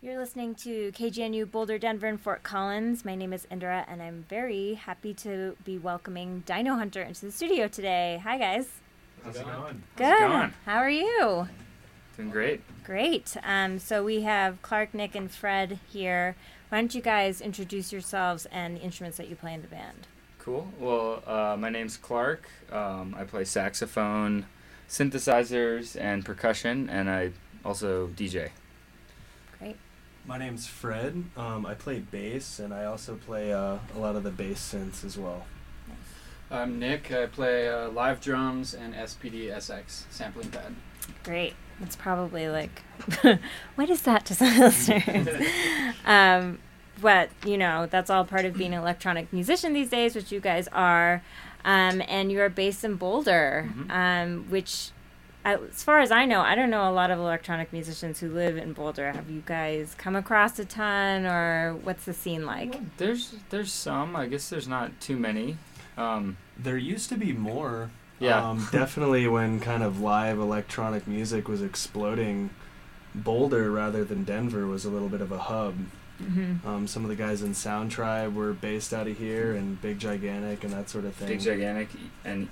You're listening to KGNU Boulder, Denver, and Fort Collins. My name is Indra, and I'm very happy to be welcoming Dynohunter into the studio today. Hi, guys. How's it going? Good. How's it going? How are you? Doing great. Great. Um, so we have Clark, Nick, and Fred here. Why don't you guys introduce yourselves and the instruments that you play in the band? Cool. Well, uh, my name's Clark. Um, I play saxophone, synthesizers, and percussion, and I also DJ. Great. My name's Fred. Um, I play bass, and I also play uh, a lot of the bass synths as well. I'm Nick. I play uh, live drums and SPD SX sampling pad. Great. It's probably like, what is that to some listeners? um, but you know, that's all part of being an electronic musician these days, which you guys are. Um, and you are based in Boulder, Mhm. um, which, as far as I know, I don't know a lot of electronic musicians who live in Boulder. Have you guys come across a ton, or what's the scene like? There's there's some. I guess there's not too many. Um, There used to be more. Yeah. Um, definitely when kind of live electronic music was exploding, Boulder rather than Denver was a little bit of a hub. Mm-hmm. Um, some of the guys in Sound Tribe were based out of here, and Big Gigantic and that sort of thing. Big Gigantic and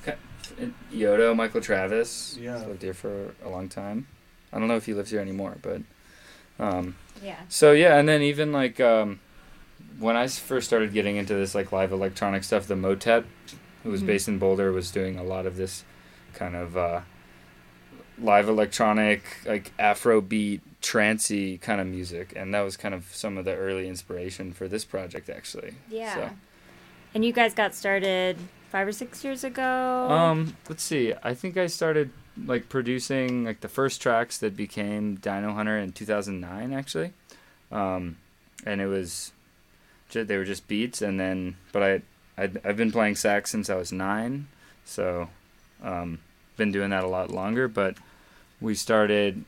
Ka- and EOTO, Michael Travis. Yeah. He's lived here for a long time. I don't know if he lives here anymore, but. Um, Yeah. So yeah, and then even like um, I first started getting into this like live electronic stuff, the Motet, who was Mhm. based in Boulder, was doing a lot of this kind of uh, live electronic, like Afrobeat, trancey kind of music, and that was kind of some of the early inspiration for this project, actually. Yeah. So, And you guys got started five or six years ago. um, let's see. I think I started like producing like the first tracks that became Dynohunter in 2009, actually. Um, and it was they were just beats, and then but I I'd, I've been playing sax since I was nine, so um, been doing that a lot longer. But we started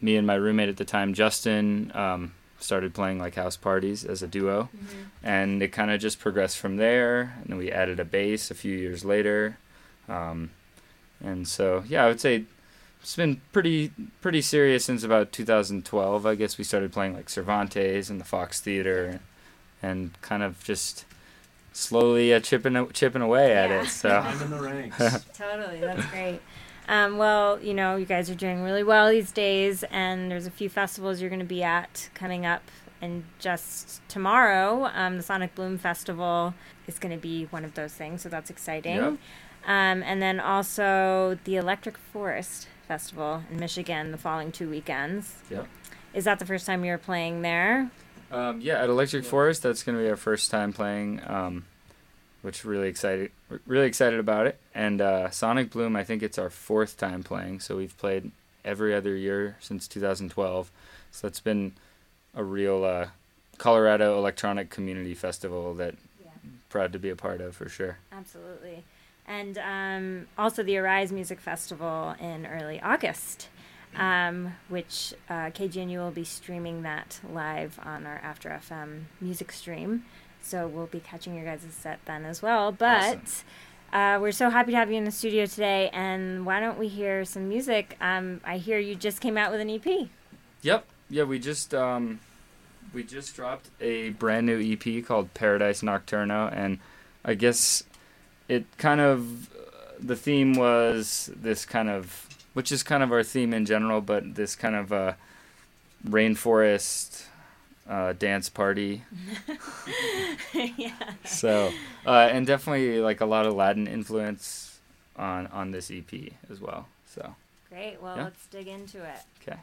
me and my roommate at the time, Justin, um, started playing like house parties as a duo Mhm. and it kind of just progressed from there. And then we added a bass a few years later, um, and so yeah, I would say it's been pretty pretty serious since about 2012. I guess we started playing like Cervantes and the Fox Theater, and kind of just slowly uh, chipping chipping away at it. So I'm in the ranks. Totally, that's great. Um, well, you know, you guys are doing really well these days, and there's a few festivals you're going to be at coming up. And just tomorrow, um, the Sonic Bloom Festival is going to be one of those things, so that's exciting. Yep. Um, and then also the Electric Forest Festival in Michigan the following two weekends. Yep. Is that the first time you're playing there? Um, yeah, at Electric Forest, that's going to be our first time playing, um, which really excited, really excited about it. And uh, Sonic Bloom, I think it's our fourth time playing, so we've played every other year since 2012. So it's been a real uh, Colorado electronic community festival that Yeah. proud to be a part of for sure. Absolutely. And um, also the Arise Music Festival in early August, um, which uh, KGNU will be streaming that live on our After FM music stream. So we'll be catching your guys' set then as well. But uh, we're so happy to have you in the studio today. And why don't we hear some music? Um, I hear you just came out with an EP. Yep. Yeah, we just um, we just dropped a brand new EP called Paradise Nocturno, and I guess it kind of the theme was this kind of, which is kind of our theme in general, but this kind of uh, rainforest uh, dance party. yeah. So, uh, and definitely like a lot of Latin influence on on this EP as well. So, Great. Well, Yeah. let's dig into it. okay.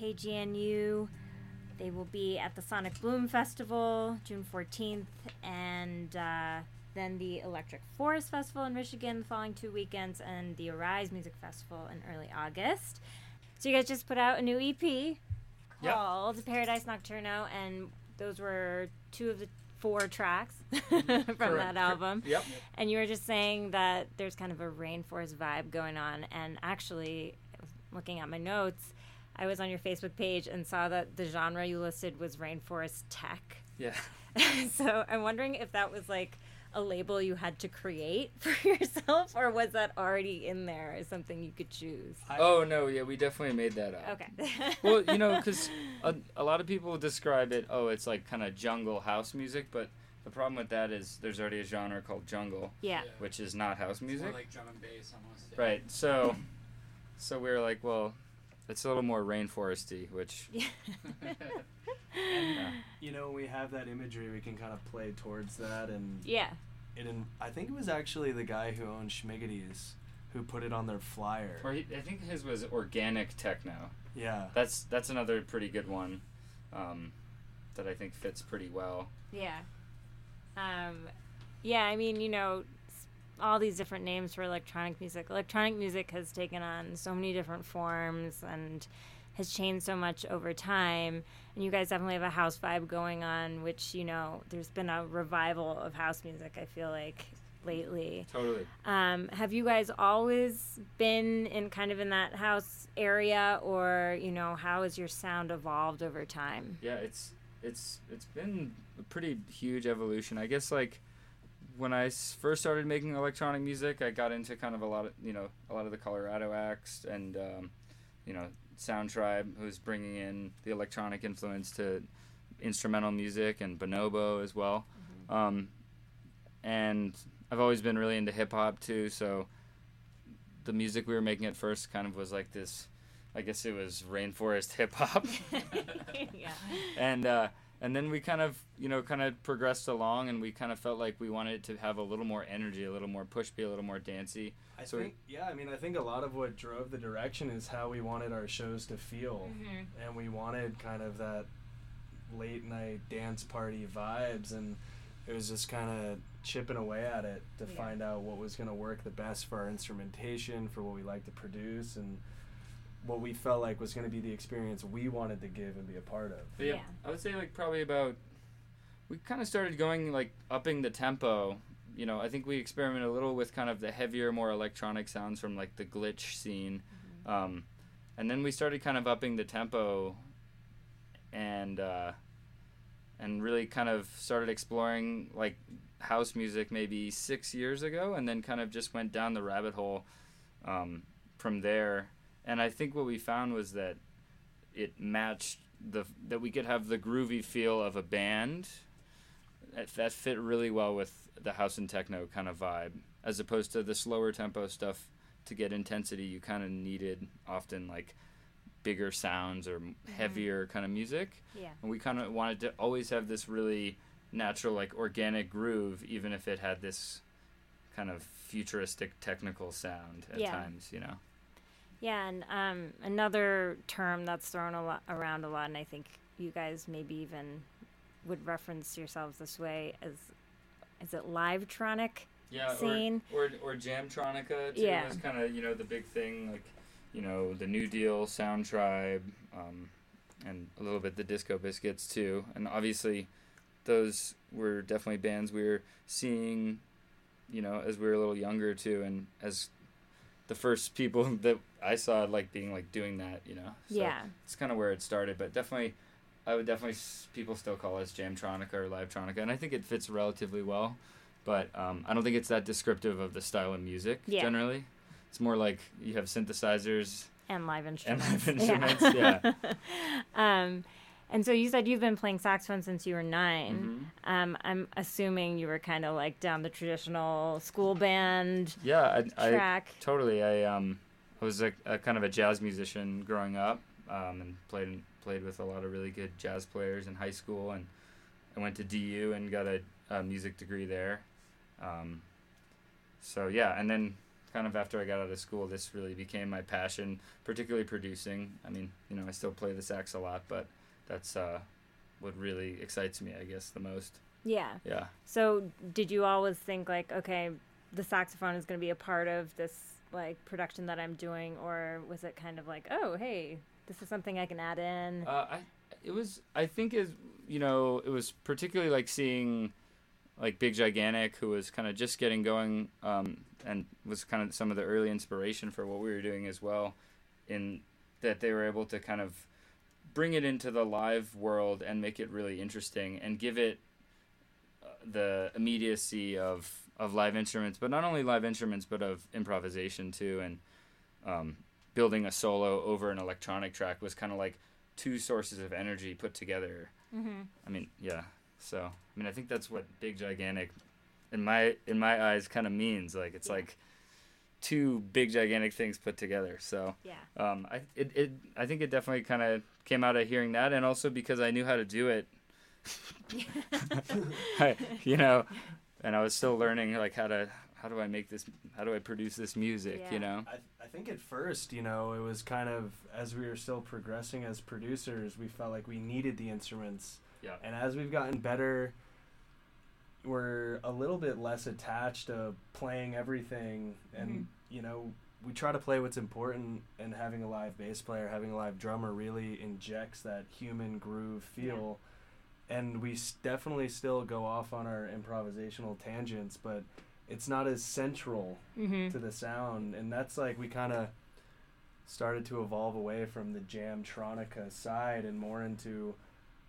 KGNU. They will be at the Sonic Bloom Festival June 14th, and uh, then the Electric Forest Festival in Michigan the following two weekends, and the Arise Music Festival in early August. So, you guys just put out a new EP Yep. called Paradise Nocturno, and those were two of the four tracks from that album. Yep. And you were just saying that there's kind of a rainforest vibe going on. And actually, looking at my notes, I was on your Facebook page and saw that the genre you listed was rainforest tech. Yeah. so I'm wondering if that was like a label you had to create for yourself, or was that already in there as something you could choose? I- Oh no, yeah, we definitely made that up. Okay. well, you know, because a, a lot of people describe it. Oh, it's like kind of jungle house music, but the problem with that is there's already a genre called jungle, yeah. which is not house It's more music. like drum and bass almost. yeah. Right. So, so we were like, well, it's a little more rainforesty, which yeah. You know, we have that imagery. We can kind of play towards that, and Yeah. it. In, I think it was actually the guy who owned Schmiggity's who put it on their flyer. or he, I think his was organic techno. Yeah. That's that's another pretty good one, um, that I think fits pretty well. Yeah. Um, yeah, I mean, you know, s- all these different names for electronic music. Electronic music has taken on so many different forms and has changed so much over time. And you guys definitely have a house vibe going on, which, you know, there's been a revival of house music, I feel like, lately. Totally. Um, have you guys always been in kind of in that house area, or, you know, how has your sound evolved over time? Yeah, it's it's it's been a pretty huge evolution. I guess like when I first started making electronic music, I got into kind of a lot of you know a lot of the Colorado acts and um, you know Sound Tribe, who's bringing in the electronic influence to instrumental music and bonobo as well. Um, and I've always been really into hip hop too, so the music we were making at first kind of was like this. I guess it was rainforest hip hop. yeah. and uh, and then we kind of you know kind of progressed along and we kind of felt like we wanted it to have a little more energy a little more push be a little more dancey. I So we- think, yeah, I mean, I think a lot of what drove the direction is how we wanted our shows to feel, mm-hmm. and we wanted kind of that late night dance party vibes, and it was just kind of chipping away at it to Yeah. find out what was going to work the best for our instrumentation, for what we like to produce, and what we felt like was going to be the experience we wanted to give and be a part of. yeah, Yeah. i would say like probably about we kind of started going like upping the tempo you know i think we experimented a little with kind of the heavier more electronic sounds from like the glitch scene um, and then we started kind of upping the tempo and uh, and really kind of started exploring like house music maybe six years ago and then kind of just went down the rabbit hole um, from there and i think what we found was that it matched the that we could have the groovy feel of a band. That, that fit really well with the house and techno kind of vibe. As opposed to the slower tempo stuff to get intensity you kind of needed often like bigger sounds or m mm-hmm. heavier kind of music. Yeah. and we kind of wanted to always have this really natural like organic groove even if it had this kind of futuristic technical sound at Yeah. times you know Yeah, and um, another term that's thrown a lot around a lot, and I think you guys maybe even would reference yourselves this way as is it livetronic? yeah scene. or or, or jamtronica too Yeah. was kind of you know the big thing like you know the new deal sound tribe um, and a little bit the disco biscuits too and obviously those were definitely bands we were seeing you know as we were a little younger too and as the first people that i saw like being like doing that you know so yeah. it's kind of where it started but definitely i would definitely people still call us jamtronica or livetronica and i think it fits relatively well but um, i don't think it's that descriptive of the style of music Yeah. generally it's more like you have synthesizers And live instruments. and live instruments yeah, um, and so you said you've been playing saxophone since you were 9 Mhm. Um, I'm assuming you were kind of like down the traditional school band yeah I, I totally i um i was a, a kind of a jazz musician growing up um, and played played with a lot of really good jazz players in high school and i went to du and got a, a music degree there um, so yeah and then kind of after I got out of school, this really became my passion, particularly producing. I mean, you know, I still play the sax a lot, but that's uh, what really excites me, I guess, the most. Yeah. Yeah. So, did you always think like, okay, the saxophone is going to be a part of this like production that I'm doing, or was it kind of like, oh, hey, this is something I can add in? Uh, I it was I think is you know it was particularly like seeing like Big Gigantic who was kind of just getting going um, and was kind of some of the early inspiration for what we were doing as well in that they were able to kind of bring it into the live world and make it really interesting and give it uh, the immediacy of of live instruments but not only live instruments but of improvisation too and um, building a solo over an electronic track was kind of like two sources of energy put together. Mm-hmm. I mean, yeah. So, I mean, I think that's what big gigantic in my in my eyes kind of means. Like it's Yeah. like two big gigantic things put together. So, Yeah. um, I it, it I think it definitely kind of came out of hearing that, and also because I knew how to do it. I, you know, and I was still learning like how to how do I make this how do I produce this music, Yeah. you know? I, I think at first, you know, it was kind of as we were still progressing as producers, we felt like we needed the instruments. Yeah. And as we've gotten better, we're a little bit less attached to playing everything. And, Mhm. You know, we try to play what's important, and having a live bass player, having a live drummer really injects that human groove feel. And we s- definitely still go off on our improvisational tangents, but it's not as central Mm-hmm. to the sound and that's like we kind of started to evolve away from the jamtronica side and more into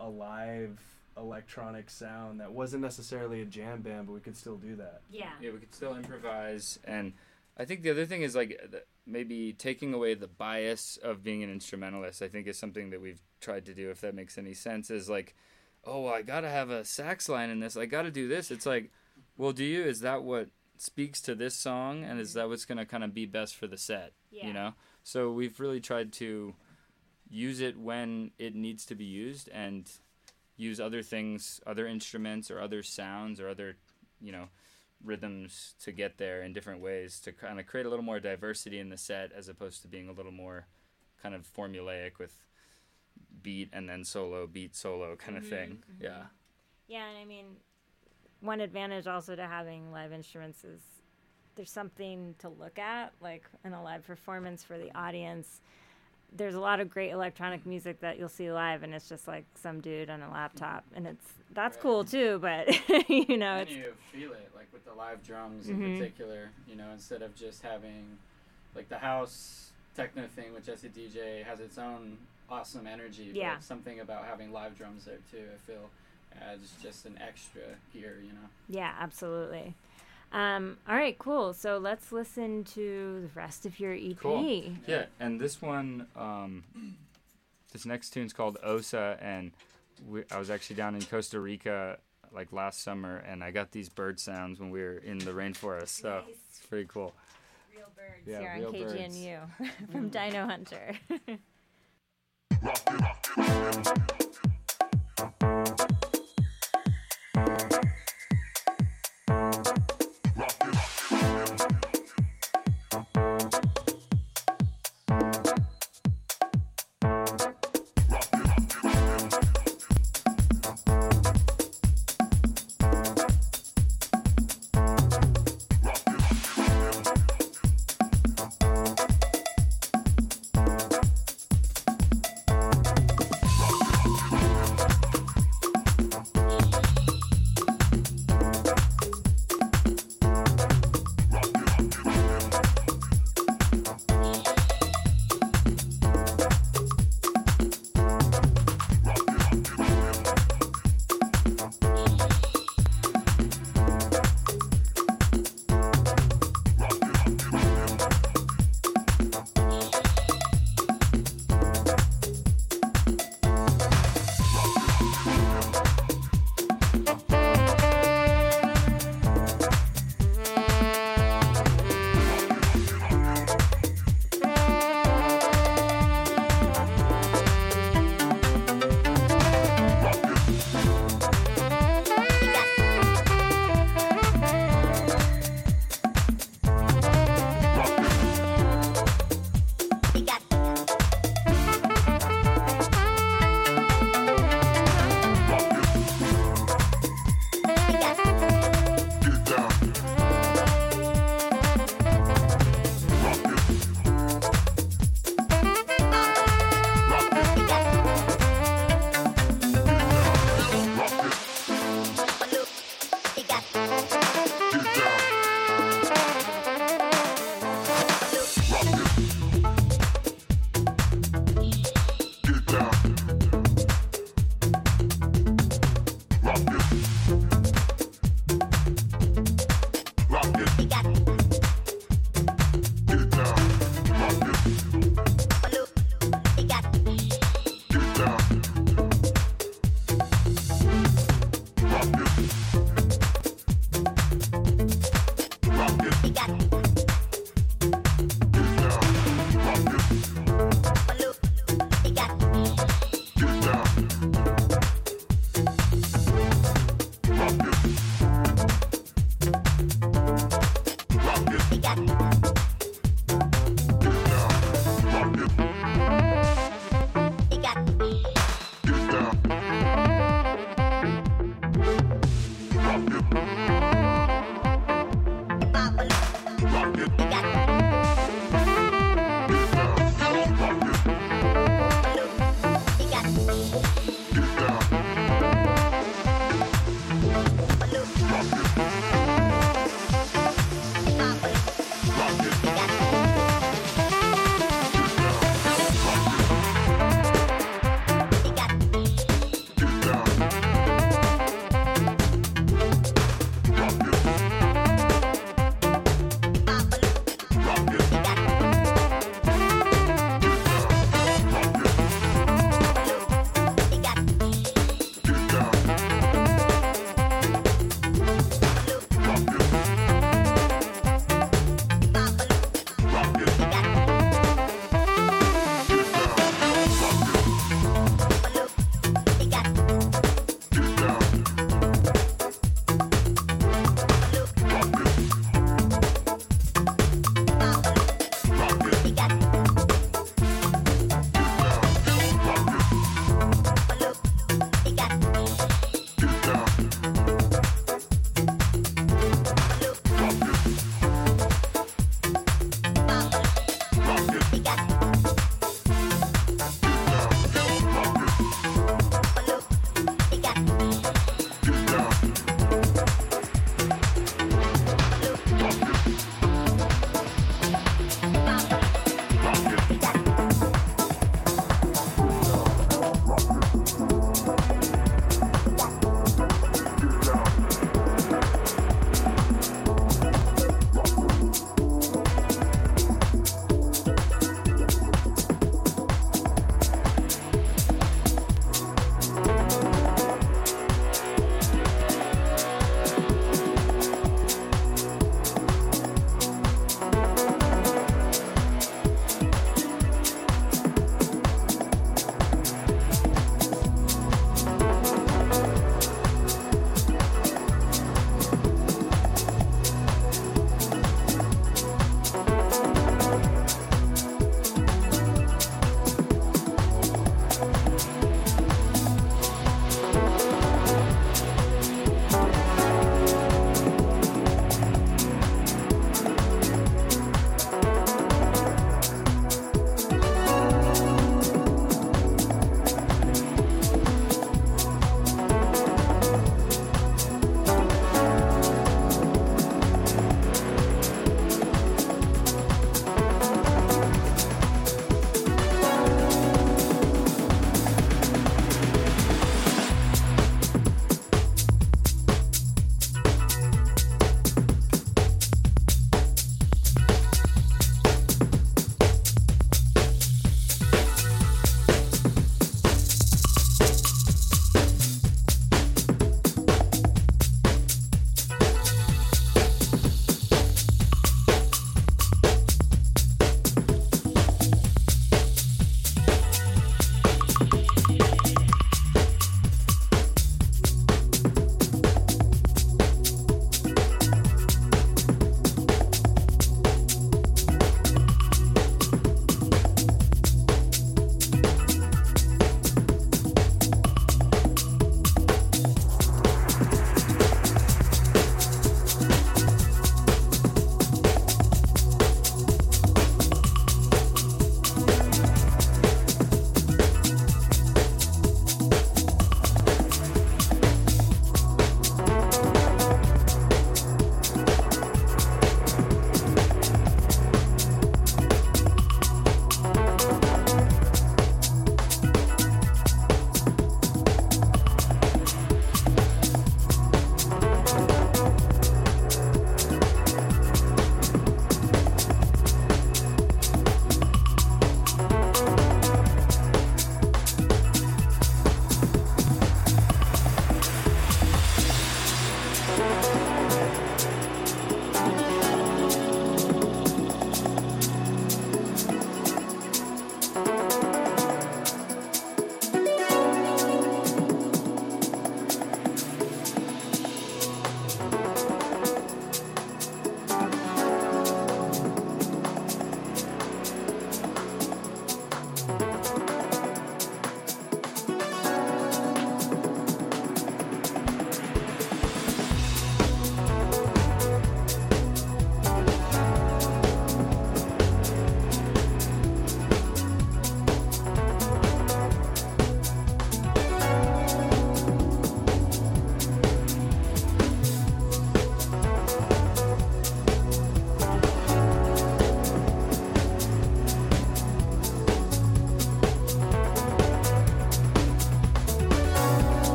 a live electronic sound that wasn't necessarily a jam band but we could still do that Yeah. Yeah, we could still improvise, and I think the other thing is like maybe taking away the bias of being an instrumentalist. I think is something that we've tried to do. If that makes any sense, is like, oh, I gotta have a sax line in this. I gotta do this. It's like, well, do you? Is that what speaks to this song, and is that what's gonna kind of be best for the set? Yeah. You know. So we've really tried to use it when it needs to be used, and use other things, other instruments, or other sounds, or other, you know rhythms to get there in different ways to kind of create a little more diversity in the set as opposed to being a little more kind of formulaic with beat and then solo beat solo kind of Mhm, thing mhm. yeah Yeah, and I mean, one advantage also to having live instruments is there's something to look at, like in a live performance for the audience. There's a lot of great electronic music that you'll see live, and it's just like some dude on a laptop, and it's that's Right. cool too. But you know, and it's you feel it, like with the live drums Mhm. in particular, you know, instead of just having like the house techno thing, which as a DJ has its own awesome energy. Yeah. Something about having live drums there too, I feel adds just an extra gear, you know. yeah, absolutely. Um, all right, cool. So let's listen to the rest of your EP. Cool. yeah and this one um this next tune's called osa and we, i was actually down in costa rica like last summer and i got these bird sounds when we were in the rainforest so Nice. it's pretty cool Real birds Yeah, here real on birds. KGNU from Dynohunter.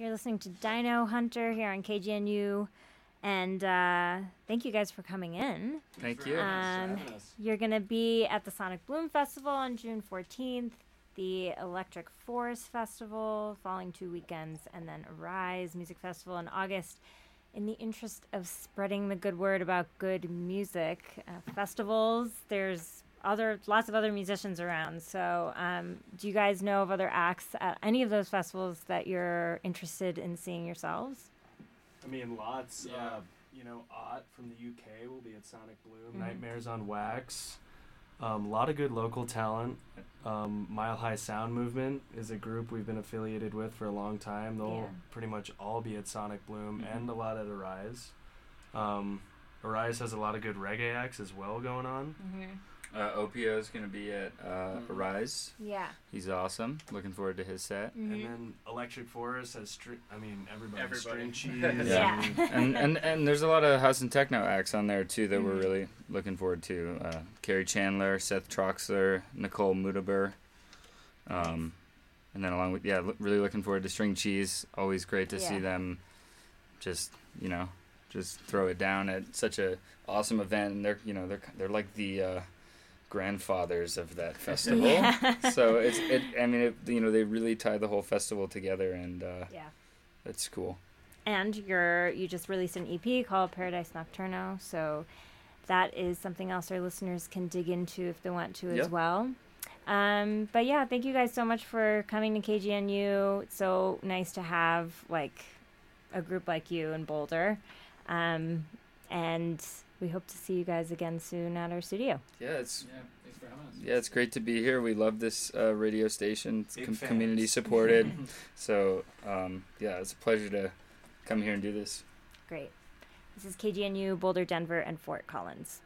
You're listening to Dynohunter here on KGNU. And uh, thank you guys for coming in. Thank you. Um, you're going to be at the Sonic Bloom Festival on June 14th, the Electric Forest Festival, following two weekends, and then Rise Music Festival in August. In the interest of spreading the good word about good music uh, festivals, there's other lots of other musicians around. So, um, do you guys know of other acts at any of those festivals that you're interested in seeing yourselves? I mean, lots. Yeah. Uh, you know, Ott from the UK will be at Sonic Bloom. Mhm. Nightmares on Wax. Um, a lot of good local talent. Um, Mile High Sound Movement is a group we've been affiliated with for a long time. They'll Yeah. pretty much all be at Sonic Bloom Mhm. and a lot at Arise. Um, Arise has a lot of good reggae acts as well going on. Mm-hmm. Uh, Opiuo is going to be at uh, Mhm. Arise. Yeah. He's awesome. Looking forward to his set. Mm-hmm. And then Electric Forest has string. I mean, everybody. Everybody. String cheese. Yeah. and- and, and and there's a lot of house and techno acts on there too that we're Mhm. really looking forward to. Uh, Kerri Chandler, Seth Troxler, Nicole Moudaber, um, and then along with yeah, lo- really looking forward to String Cheese. Always great to see them, just you know, just throw it down at such a awesome event. And they're you know they're they're like the uh, grandfathers of that festival. Yeah. so it's it. I mean, it, you know, they really tie the whole festival together, and uh, yeah. it's cool. And you're you just released an EP called Paradise Nocturno, so that is something else our listeners can dig into if they want to as well. Um, but yeah, thank you guys so much for coming to KGNU. It's so nice to have like a group like you in Boulder. Um, and we hope to see you guys again soon at our studio. Yeah, it's Yeah, thanks for having us. Yeah, it's great to be here. We love this uh, radio station. It's com- community supported. so, um, yeah, it's a pleasure to come here and do this. Great. This is KGNU, Boulder, Denver, and Fort Collins.